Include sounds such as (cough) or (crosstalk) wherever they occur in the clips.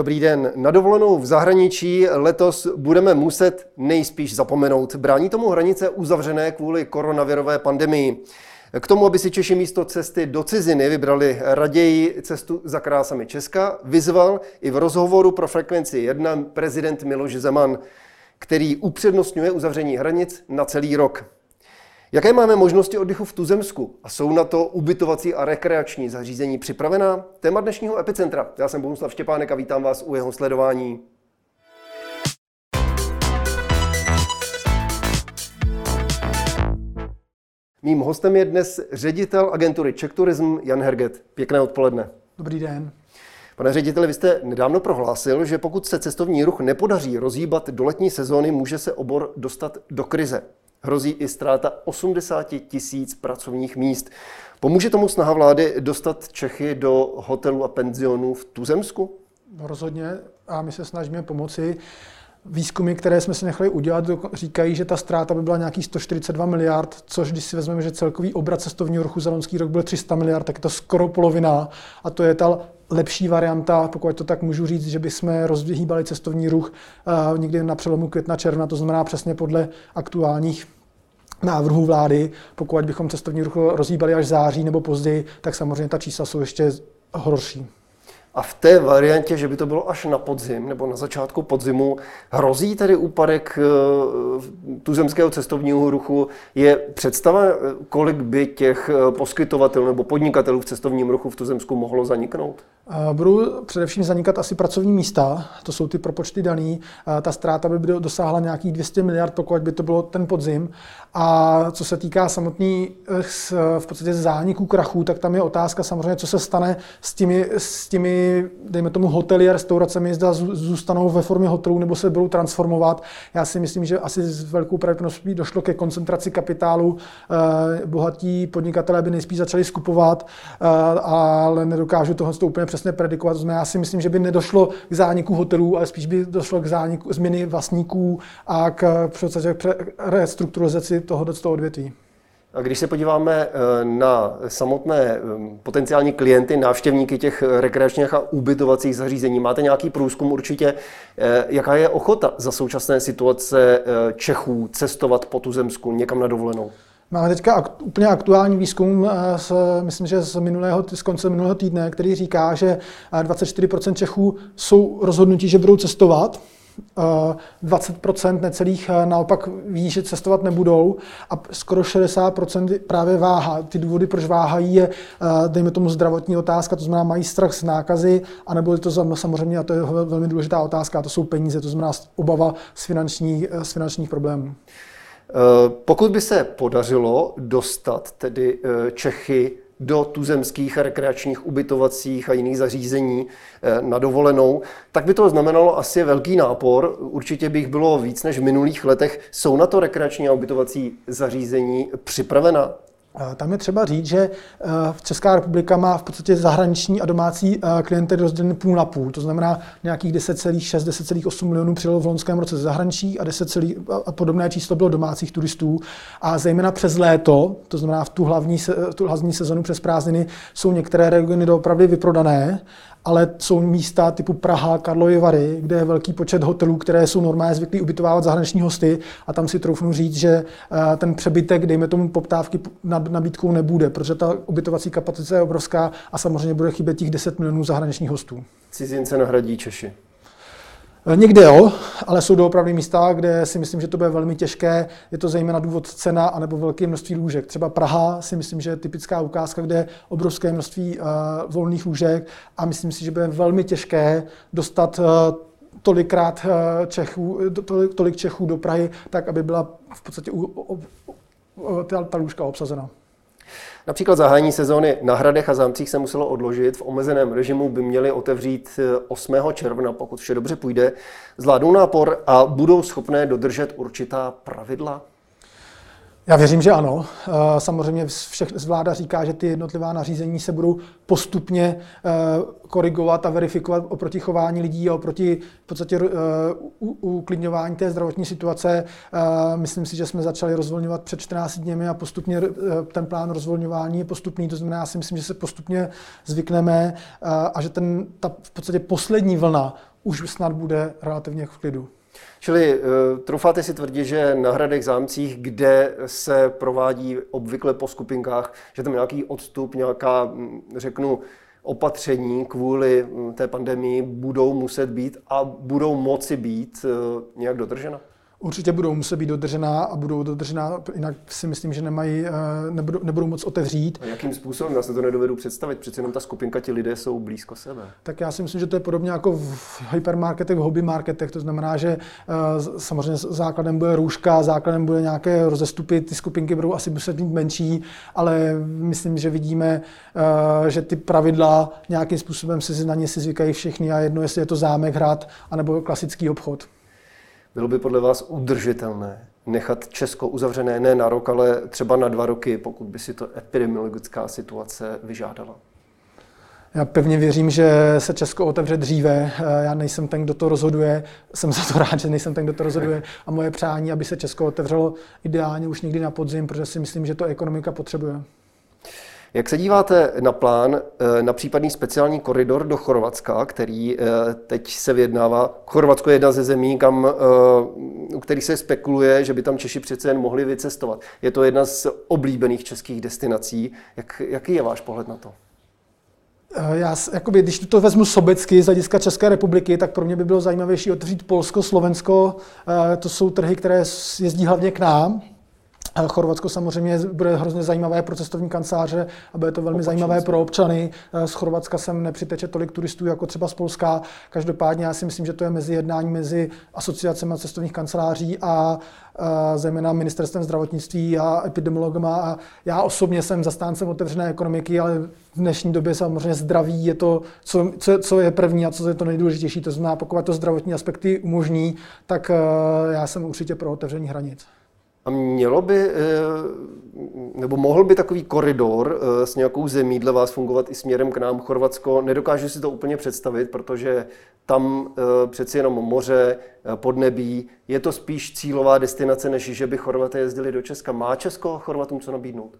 Dobrý den. Na dovolenou v zahraničí letos budeme muset nejspíš zapomenout. Brání tomu hranice uzavřené kvůli koronavirové pandemii. K tomu, aby si Češi místo cesty do ciziny vybrali raději cestu za krásami Česka, vyzval i v rozhovoru pro frekvenci 1 prezident Miloš Zeman, který upřednostňuje uzavření hranic na celý rok. Jaké máme možnosti oddychu v Tuzemsku a jsou na to ubytovací a rekreační zařízení připravená? Téma dnešního epicentra. Já jsem Bohuslav Štěpánek a vítám vás u jeho sledování. Mým hostem je dnes ředitel agentury Czech Tourism Jan Herget. Pěkné odpoledne. Dobrý den. Pane řediteli, vy jste nedávno prohlásil, že pokud se cestovní ruch nepodaří rozhýbat do letní sezóny, může se obor dostat do krize. Hrozí i ztráta 80 tisíc pracovních míst. Pomůže tomu snaha vlády dostat Čechy do hotelů a penzionů v Tuzemsku? No rozhodně a my se snažíme pomoci. Výzkumy, které jsme si nechali udělat, říkají, že ta ztráta by byla nějaký 142 miliard, což když si vezmeme, že celkový obrat cestovního ruchu za loňský rok byl 300 miliard, tak je to skoro polovina. A to je ta lepší varianta, pokud to tak můžu říct, že bychom rozhýbali cestovní ruch uh, někdy na přelomu května června, to znamená přesně podle aktuálních návrhů vlády. Pokud bychom cestovní ruch rozhýbali až září nebo později, tak samozřejmě ta čísla jsou ještě horší. A v té variantě, že by to bylo až na podzim nebo na začátku podzimu, hrozí tedy úpadek eh, tuzemského cestovního ruchu? Je představa, eh, kolik by těch eh, poskytovatelů nebo podnikatelů v cestovním ruchu v tuzemsku mohlo zaniknout? Budou především zanikat asi pracovní místa, to jsou ty propočty daný. Ta ztráta by dosáhla nějakých 200 miliard, pokud by to bylo ten podzim. A co se týká samotný v podstatě zániků krachů, tak tam je otázka samozřejmě, co se stane s těmi, s těmi dejme tomu, hotely a restauracemi, zda zůstanou ve formě hotelů nebo se budou transformovat. Já si myslím, že asi s velkou pravděpodobností došlo ke koncentraci kapitálu. Bohatí podnikatelé by nejspíš začali skupovat, ale nedokážu toho úplně přesně predikovat. To znamená, já si myslím, že by nedošlo k zániku hotelů, ale spíš by došlo k zániku změny vlastníků a k podstatě restrukturalizaci toho, toho odvětví. A když se podíváme eh, na samotné eh, potenciální klienty, návštěvníky těch rekreačních a ubytovacích zařízení, máte nějaký průzkum určitě, eh, jaká je ochota za současné situace Čechů cestovat po tuzemsku někam na dovolenou? Máme teďka akt, úplně aktuální výzkum, z, myslím, že z, minulého, z konce minulého týdne, který říká, že 24% Čechů jsou rozhodnutí, že budou cestovat. 20% necelých naopak ví, že cestovat nebudou a skoro 60% právě váha. Ty důvody, proč váhají, je, dejme tomu, zdravotní otázka, to znamená, mají strach z nákazy, anebo je to samozřejmě, a to je velmi důležitá otázka, to jsou peníze, to znamená obava z, finanční, z finančních problémů. Eh, pokud by se podařilo dostat tedy eh, Čechy do tuzemských rekreačních ubytovacích a jiných zařízení eh, na dovolenou, tak by to znamenalo asi velký nápor. Určitě bych bylo víc než v minulých letech. Jsou na to rekreační a ubytovací zařízení připravena? Tam je třeba říct, že eh, Česká republika má v podstatě zahraniční a domácí eh, klienty rozdělené půl na půl. To znamená nějakých 10,6, 10,8 milionů přijelo v loňském roce ze zahraničí a 10, a podobné číslo bylo domácích turistů. A zejména přes léto, to znamená v tu hlavní, tu hlavní sezonu přes prázdniny, jsou některé regiony doopravdy vyprodané ale jsou místa typu Praha, Karlovy Vary, kde je velký počet hotelů, které jsou normálně zvyklí ubytovávat zahraniční hosty a tam si troufnu říct, že eh, ten přebytek, dejme tomu poptávky nad nabídkou nebude, protože ta ubytovací kapacita je obrovská a samozřejmě bude chybět těch 10 milionů zahraničních hostů. Cizince nahradí Češi. Eh, někde jo, ale jsou doopravdy místa, kde si myslím, že to bude velmi těžké. Je to zejména důvod cena anebo velké množství lůžek. Třeba Praha si myslím, že je typická ukázka, kde je obrovské množství uh, volných lůžek a myslím si, že bude velmi těžké dostat uh, tolikrát Čechů, tolik, tolik Čechů do Prahy, tak aby byla v podstatě u, u, u, ta, ta lůžka obsazena. Například zahájení sezóny na hradech a zámcích se muselo odložit. V omezeném režimu by měli otevřít 8. Eh, června, pokud vše dobře půjde. Zvládnou nápor a budou schopné dodržet určitá pravidla? Já věřím, že ano. Eh, samozřejmě všech, vláda říká, že ty jednotlivá nařízení se budou postupně eh, korigovat a verifikovat oproti chování lidí a oproti v podstatě eh, uklidňování té zdravotní situace. Myslím si, že jsme začali rozvolňovat před 14 dněmi a postupně ten plán rozvolňování je postupný. To znamená, já si myslím, že se postupně zvykneme a že ten, ta v podstatě poslední vlna už snad bude relativně v klidu. Čili uh, troufáte si tvrdit, že na hradech zámcích, kde se provádí obvykle po skupinkách, že tam nějaký odstup, nějaká, hm, řeknu, opatření kvůli hm, té pandemii budou muset být a budou moci být uh, nějak dodržena? Určitě budou muset být dodržená a budou dodržená, jinak si myslím, že nemají, eh, nebudou, nebudou moc otevřít. A jakým způsobem? Já se to nedovedu představit, přece jenom ta skupinka, ti lidé jsou blízko sebe. Tak já si myslím, že to je podobně jako v hypermarketech, v hobby marketech, to znamená, že eh, samozřejmě základem bude růžka, základem bude nějaké rozestupy, ty skupinky budou asi muset být menší, ale myslím, že vidíme, eh, že ty pravidla nějakým způsobem se na ně si zvykají všichni a jedno, jestli je to zámek, hrad, anebo klasický obchod. Bylo by podle vás udržitelné nechat Česko uzavřené ne na rok, ale třeba na dva roky, pokud by si to epidemiologická situace vyžádala? Já pevně věřím, že se Česko otevře dříve. Já nejsem ten, kdo to rozhoduje. Jsem za to rád, že nejsem ten, kdo to rozhoduje. (laughs) A moje přání, aby se Česko otevřelo ideálně už někdy na podzim, protože si myslím, že to ekonomika potřebuje. Jak se díváte na plán, eh, na případný speciální koridor do Chorvatska, který eh, teď se vyjednává? Chorvatsko je jedna ze zemí, kam, eh, u kterých se spekuluje, že by tam Češi přece jen mohli vycestovat. Je to jedna z oblíbených českých destinací. Jak, jaký je váš pohled na to? Já, jakoby, když to vezmu sobecky z hlediska České republiky, tak pro mě by bylo zajímavější otevřít Polsko, Slovensko. To jsou trhy, které jezdí hlavně k nám. Chorvatsko samozřejmě bude hrozně zajímavé pro cestovní kanceláře a bude to velmi Opačný zajímavé pro občany. Eh, z Chorvatska sem nepřiteče tolik turistů jako třeba z Polska. Každopádně já si myslím, že to je mezi jednání mezi asociacemi cestovních kanceláří a, a zejména ministerstvem zdravotnictví a epidemiologama. A já osobně jsem zastáncem otevřené ekonomiky, ale v dnešní době samozřejmě zdraví je to, co, co, co je první a co je to nejdůležitější. To znamená, pokud to zdravotní aspekty umožní, tak eh, já jsem určitě pro otevření hranic. A mělo by, eh, nebo mohl by takový koridor eh, s nějakou zemí dle vás fungovat i směrem k nám, Chorvatsko? Nedokážu si to úplně představit, protože tam eh, přeci jenom moře, podnebí, je to spíš cílová destinace, než že by Chorvaté jezdili do Česka. Má Česko Chorvatům co nabídnout?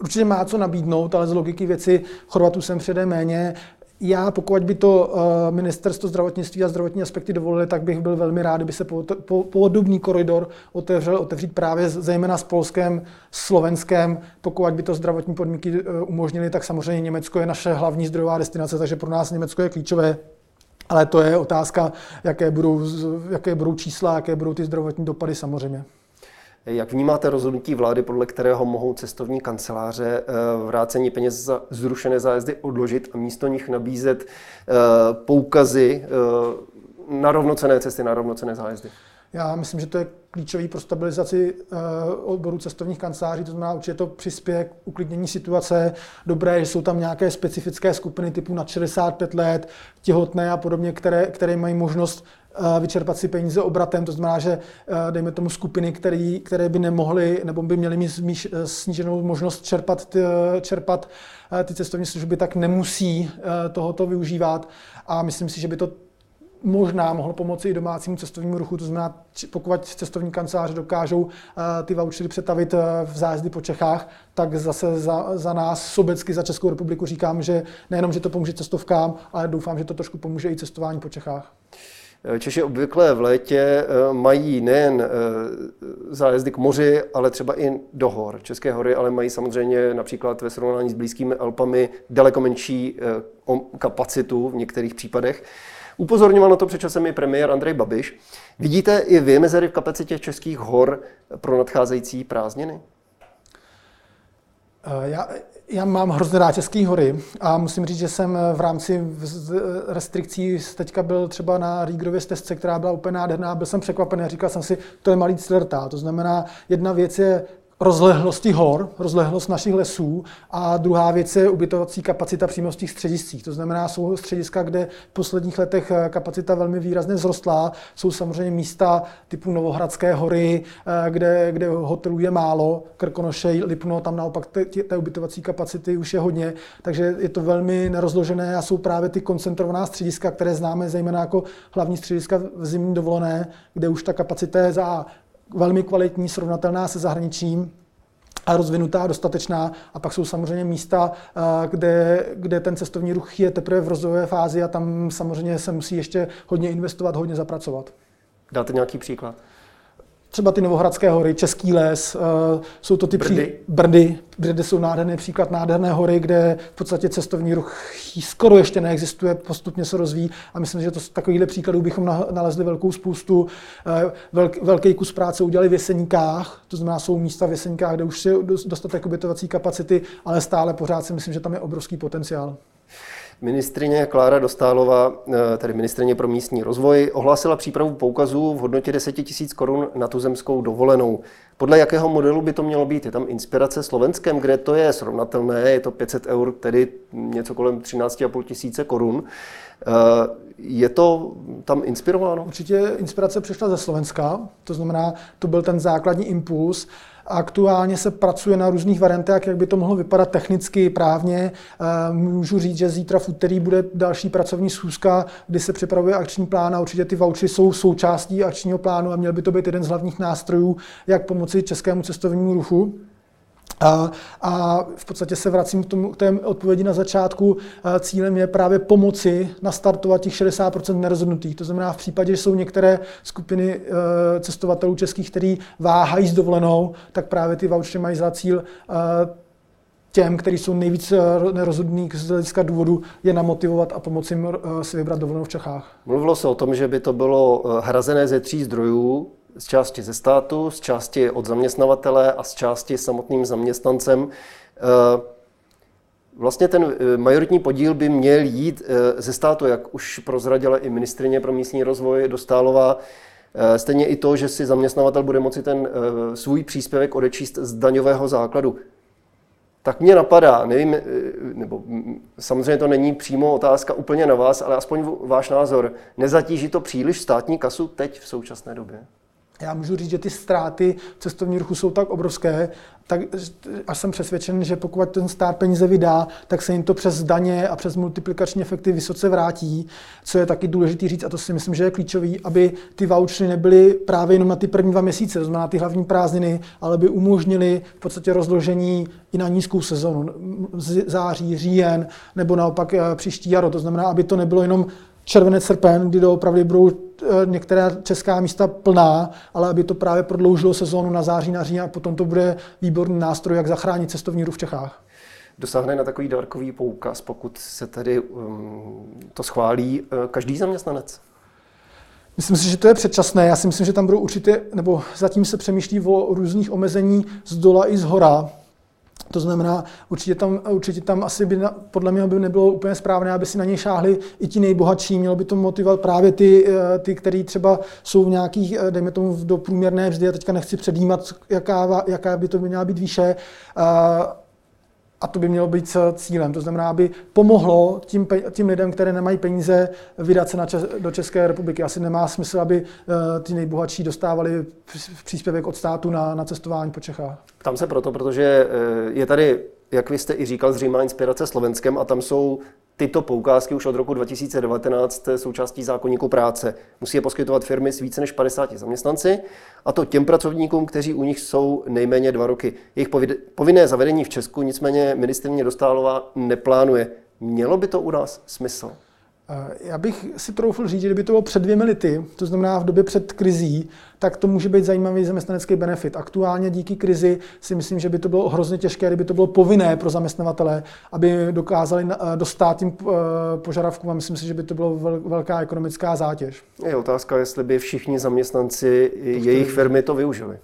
Určitě má co nabídnout, ale z logiky věci Chorvatů jsem předem méně. Já, pokud by to eh, ministerstvo zdravotnictví a zdravotní aspekty dovolili, tak bych byl velmi rád, kdyby se podobný koridor otevřel, otevřít právě zejména s Polskem, Slovenskem. Pokud by to zdravotní podmínky eh, umožnili, tak samozřejmě Německo je naše hlavní zdrojová destinace, takže pro nás Německo je klíčové. Ale to je otázka, jaké budou, jaké budou čísla, jaké budou ty zdravotní dopady samozřejmě. Jak vnímáte rozhodnutí vlády, podle kterého mohou cestovní kanceláře eh, vrácení peněz za zrušené zájezdy odložit a místo nich nabízet eh, poukazy eh, na rovnocené cesty, na rovnocené zájezdy? Já myslím, že to je klíčový pro stabilizaci odboru cestovních kanceláří, to znamená, určitě to přispěje k uklidnění situace. Dobré, že jsou tam nějaké specifické skupiny typu na 65 let, těhotné a podobně, které, které mají možnost vyčerpat si peníze obratem, to znamená, že dejme tomu skupiny, který, které by nemohly nebo by měly mít sníženou možnost čerpat, ty, čerpat ty cestovní služby, tak nemusí tohoto využívat a myslím si, že by to možná mohlo pomoci i domácímu cestovnímu ruchu, to znamená, pokud cestovní kanceláře dokážou ty vouchery přetavit v zájezdy po Čechách, tak zase za, za nás sobecky, za Českou republiku říkám, že nejenom, že to pomůže cestovkám, ale doufám, že to trošku pomůže i cestování po Čechách. Češi obvykle v létě eh, mají nejen eh, zájezdy k moři, ale třeba i do hor. České hory ale mají samozřejmě například ve srovnání s blízkými Alpami daleko menší eh, kapacitu v některých případech. Upozorňoval na to před časem i premiér Andrej Babiš. Vidíte i vy mezery v kapacitě českých hor pro nadcházející prázdniny? Já, já mám hrozně rád České hory a musím říct, že jsem v rámci restrikcí teďka byl třeba na Rígrově stezce, která byla úplně nádherná. Byl jsem překvapený a říkal jsem si, to je malý cílertá. To znamená, jedna věc je rozlehlosti hor, rozlehlost našich lesů a druhá věc je ubytovací kapacita přímo v těch střediscích. To znamená, jsou střediska, kde v posledních letech eh, kapacita velmi výrazně vzrostla. Jsou samozřejmě místa typu Novohradské hory, eh, kde, kde hotelů je málo, Krkonoše, Lipno, tam naopak té, té ubytovací kapacity už je hodně, takže je to velmi nerozložené a jsou právě ty koncentrovaná střediska, které známe zejména jako hlavní střediska v zimní dovolené, kde už ta kapacita je za velmi kvalitní, srovnatelná se zahraničím. a rozvinutá, dostatečná. A pak jsou samozřejmě místa, kde, kde ten cestovní ruch je teprve v rozvojové fázi a tam samozřejmě se musí ještě hodně investovat, hodně zapracovat. Dáte nějaký příklad? Třeba ty Novohradské hory, Český les, uh, jsou to ty Brdy. Pří, Brdy. Brdy jsou nádherný příklad nádherné hory, kde v podstatě cestovní ruch skoro ještě neexistuje, postupně se rozvíjí a myslím, že to takovýchhle příkladů bychom nalezli velkou spoustu. Uh, velk, velký kus práce udělali v Jeseníkách, to znamená, jsou místa v Jeseníkách, kde už je dostatek ubytovací kapacity, ale stále pořád si myslím, že tam je obrovský potenciál. Ministrině Klára Dostálová, eh, tedy ministrině pro místní rozvoj, ohlásila přípravu poukazů v hodnotě 10 000 korun na tuzemskou dovolenou. Podle jakého modelu by to mělo být? Je tam inspirace Slovenskem, kde to je srovnatelné, je to 500 eur, tedy něco kolem 13,5 tisíce korun. Eh, je to tam inspirováno? Určitě inspirace přišla ze Slovenska, to znamená, to byl ten základní impuls. Aktuálně se pracuje na různých variantách, jak by to mohlo vypadat technicky, právně. Eh, můžu říct, že zítra v úterý bude další pracovní schůzka, kdy se připravuje akční plán a určitě ty vouchery jsou součástí akčního plánu a měl by to být jeden z hlavních nástrojů, jak pomoci českému cestovnímu ruchu. A, a v podstatě se vracím k, tomu, k té odpovědi na začátku. Cílem je právě pomoci nastartovat těch 60% nerozhodnutých. To znamená, v případě, že jsou některé skupiny e, cestovatelů českých, kteří váhají s dovolenou, tak právě ty vouchery mají za cíl e, těm, kteří jsou nejvíc e, nerozhodní z hlediska důvodu, je namotivovat a pomoci jim si vybrat dovolenou v Čechách. Mluvilo se o tom, že by to bylo hrazené ze tří zdrojů z části ze státu, z části od zaměstnavatele a z části samotným zaměstnancem. Eh, vlastně ten eh, majoritní podíl by měl jít eh, ze státu, jak už prozradila i ministrině pro místní rozvoj Dostálová. Stejně i to, že si zaměstnavatel bude moci ten svůj příspěvek odečíst z daňového základu. Tak mě napadá, nevím, nebo samozřejmě to není přímo otázka úplně na vás, ale aspoň váš názor. Nezatíží to příliš státní kasu teď v současné době? Já můžu říct, že ty ztráty v cestovní ruchu jsou tak obrovské, tak až jsem přesvědčen, že pokud ten stát peníze vydá, tak se jim to přes daně a přes multiplikační efekty vysoce vrátí, co je taky důležité říct, a to si myslím, že je klíčový, aby ty vouchery nebyly právě jenom na ty první dva měsíce, to znamená ty hlavní prázdniny, ale by umožnili v podstatě rozložení i na nízkou sezonu, září, říjen, nebo naopak eh, příští jaro. To znamená, aby to nebylo jenom červenec, srpen, kdy doopravdy budou eh, některá česká místa plná, ale aby to právě prodloužilo sezónu na září, na říjen a potom to bude výborný nástroj, jak zachránit cestovní ruch v Čechách. Dosáhne na takový dárkový poukaz, pokud se tedy um, to schválí uh, každý zaměstnanec? Myslím si, že to je předčasné. Já si myslím, že tam budou určitě, nebo zatím se přemýšlí o různých omezení z dola i z hora. To znamená, určitě tam, určitě tam asi by, podle mě by nebylo úplně správné, aby si na něj šáhli i ti nejbohatší. Mělo by to motivovat právě ty, eh, ty který třeba jsou v nějakých, eh, dejme tomu, do průměrné vzdy. Já teďka nechci předjímat, jaká, jaká by to měla být výše. To by mělo být cílem. To znamená, aby pomohlo tím, tím lidem, které nemají peníze, vydat se na čes, do České republiky. Asi nemá smysl, aby uh, ty nejbohatší dostávali příspěvek od státu na, na cestování po Čechách. Tam se proto, protože eh, je tady, jak vy jste i říkal, zřejmá inspirace Slovenskem a tam jsou tyto poukázky už od roku 2019 součástí zákonníku práce. Musí je poskytovat firmy s více než 50 zaměstnanci, a to těm pracovníkům, kteří u nich jsou nejméně dva roky. Jejich povinné zavedení v Česku nicméně ministrně Dostálová neplánuje. Mělo by to u nás smysl? Eh, já bych si troufl říct, že kdyby to bylo před dvěmi lety, to znamená v době před krizí, tak to může být zajímavý zaměstnanecký benefit. Aktuálně díky krizi si myslím, že by to bylo hrozně těžké, kdyby to bylo povinné pro zaměstnavatele, aby dokázali eh, dostat tím eh, požadavkům a myslím si, že by to bylo velká ekonomická zátěž. Je otázka, jestli by všichni zaměstnanci jejich firmy to využili.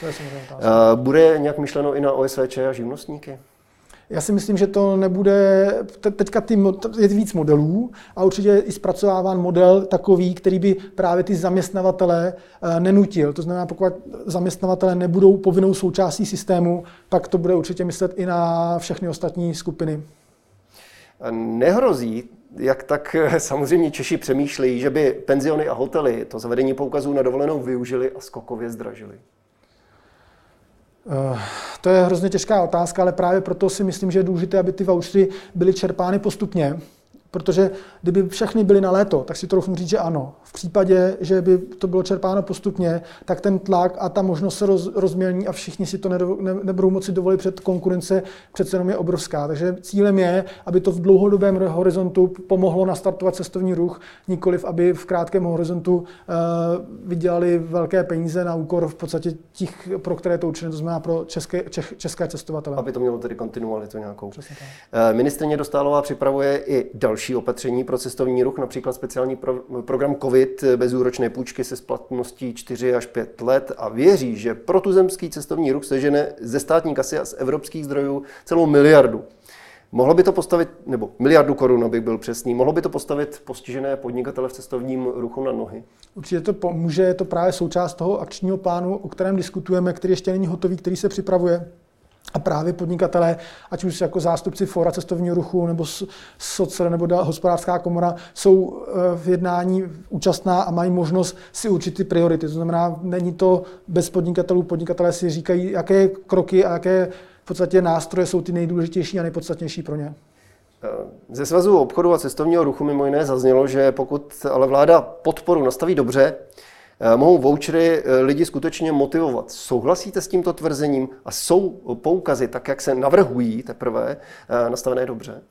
To je samozřejmě otázka. Bude nějak myšleno i na OSVČ a živnostníky? Já si myslím, že to nebude, teďka ty, je víc modelů a určitě je i zpracováván model takový, který by právě ty zaměstnavatele eh, nenutil. To znamená, pokud zaměstnavatele nebudou povinnou součástí systému, pak to bude určitě myslet i na všechny ostatní skupiny. Nehrozí, jak tak eh, samozřejmě Češi přemýšlejí, že by penziony a hotely to zavedení poukazů na dovolenou využili a skokově zdražili? Eh, to je hrozně těžká otázka, ale právě proto si myslím, že je důležité, aby ty vouchery byly čerpány postupně, Protože kdyby všechny byly na léto, tak si doufám říct, že ano. V případě, že by to bylo čerpáno postupně, tak ten tlak a ta možnost se roz, rozmělní a všichni si to ne, ne, nebudou moci dovolit před konkurence přece jenom je obrovská. Takže cílem je, aby to v dlouhodobém horizontu pomohlo nastartovat cestovní ruch, nikoliv aby v krátkém horizontu uh, vydělali velké peníze na úkor v podstatě těch, pro které to určené, to znamená pro české, čech, české cestovatele. Aby to mělo tedy kontinualitu nějakou. Přesně tak. Eh, ministrině Dostálová připravuje i další opatření pro cestovní ruch, například speciální pro, program COVID bez úročné půjčky se splatností 4 až 5 let a věří, že pro tuzemský cestovní ruch sežene ze státní kasy a z evropských zdrojů celou miliardu. Mohlo by to postavit, nebo miliardu korun, abych byl přesný, mohlo by to postavit postižené podnikatele v cestovním ruchu na nohy? Určitě to pomůže, je to právě součást toho akčního plánu, o kterém diskutujeme, který ještě není hotový, který se připravuje. A právě podnikatelé, ať už jako zástupci Fora cestovního ruchu nebo SOCR nebo hospodářská komora, jsou eh, v jednání účastná a mají možnost si určit ty priority. To znamená, není to bez podnikatelů. Podnikatelé si říkají, jaké kroky a jaké v podstatě nástroje jsou ty nejdůležitější a nejpodstatnější pro ně. Eh, ze Svazu obchodu a cestovního ruchu mimo jiné zaznělo, že pokud ale vláda podporu nastaví dobře, mohou vouchery eh, lidi skutečně motivovat. Souhlasíte s tímto tvrzením a jsou poukazy, tak jak se navrhují teprve, nastavené dobře?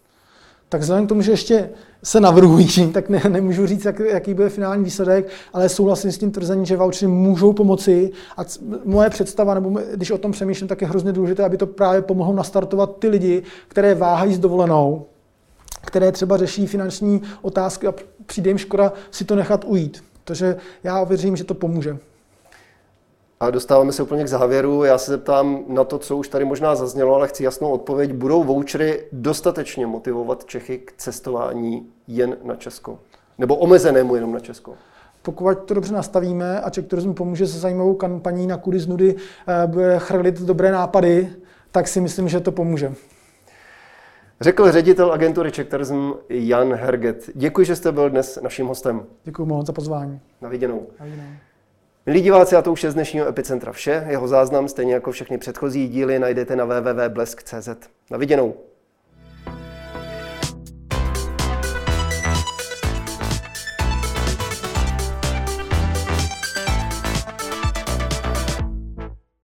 tak vzhledem k tomu, že ještě se navrhují, (laughs) tak ne, nemůžu říct, jak, jaký bude finální výsledek, ale souhlasím s tím tvrzením, že vouchery můžou pomoci a moje představa, nebo když o tom přemýšlím, tak je hrozně důležité, aby to právě pomohlo nastartovat ty lidi, které váhají s dovolenou, které třeba řeší finanční otázky a přijde jim škoda si to nechat ujít. Takže já věřím, že to pomůže. A dostáváme se úplně k závěru. Já se zeptám na to, co už tady možná zaznělo, ale chci jasnou odpověď. Budou vouchery dostatečně motivovat Čechy k cestování jen na Česko? Nebo omezenému jenom na Česko? Pokud to dobře nastavíme a Czech Tourism pomůže se zajímavou kampaní na kudy z nudy, eh, bude chrlit dobré nápady, tak si myslím, že to pomůže. Řekl ředitel agentury Czech Tourism Jan Herget. Děkuji, že jste byl dnes naším hostem. Děkuji moc za pozvání. Na viděnou. Na viděnou. Milí diváci, a to už je z dnešního Epicentra vše. Jeho záznam, stejně jako všechny předchozí díly, najdete na www.blesk.cz. Na viděnou.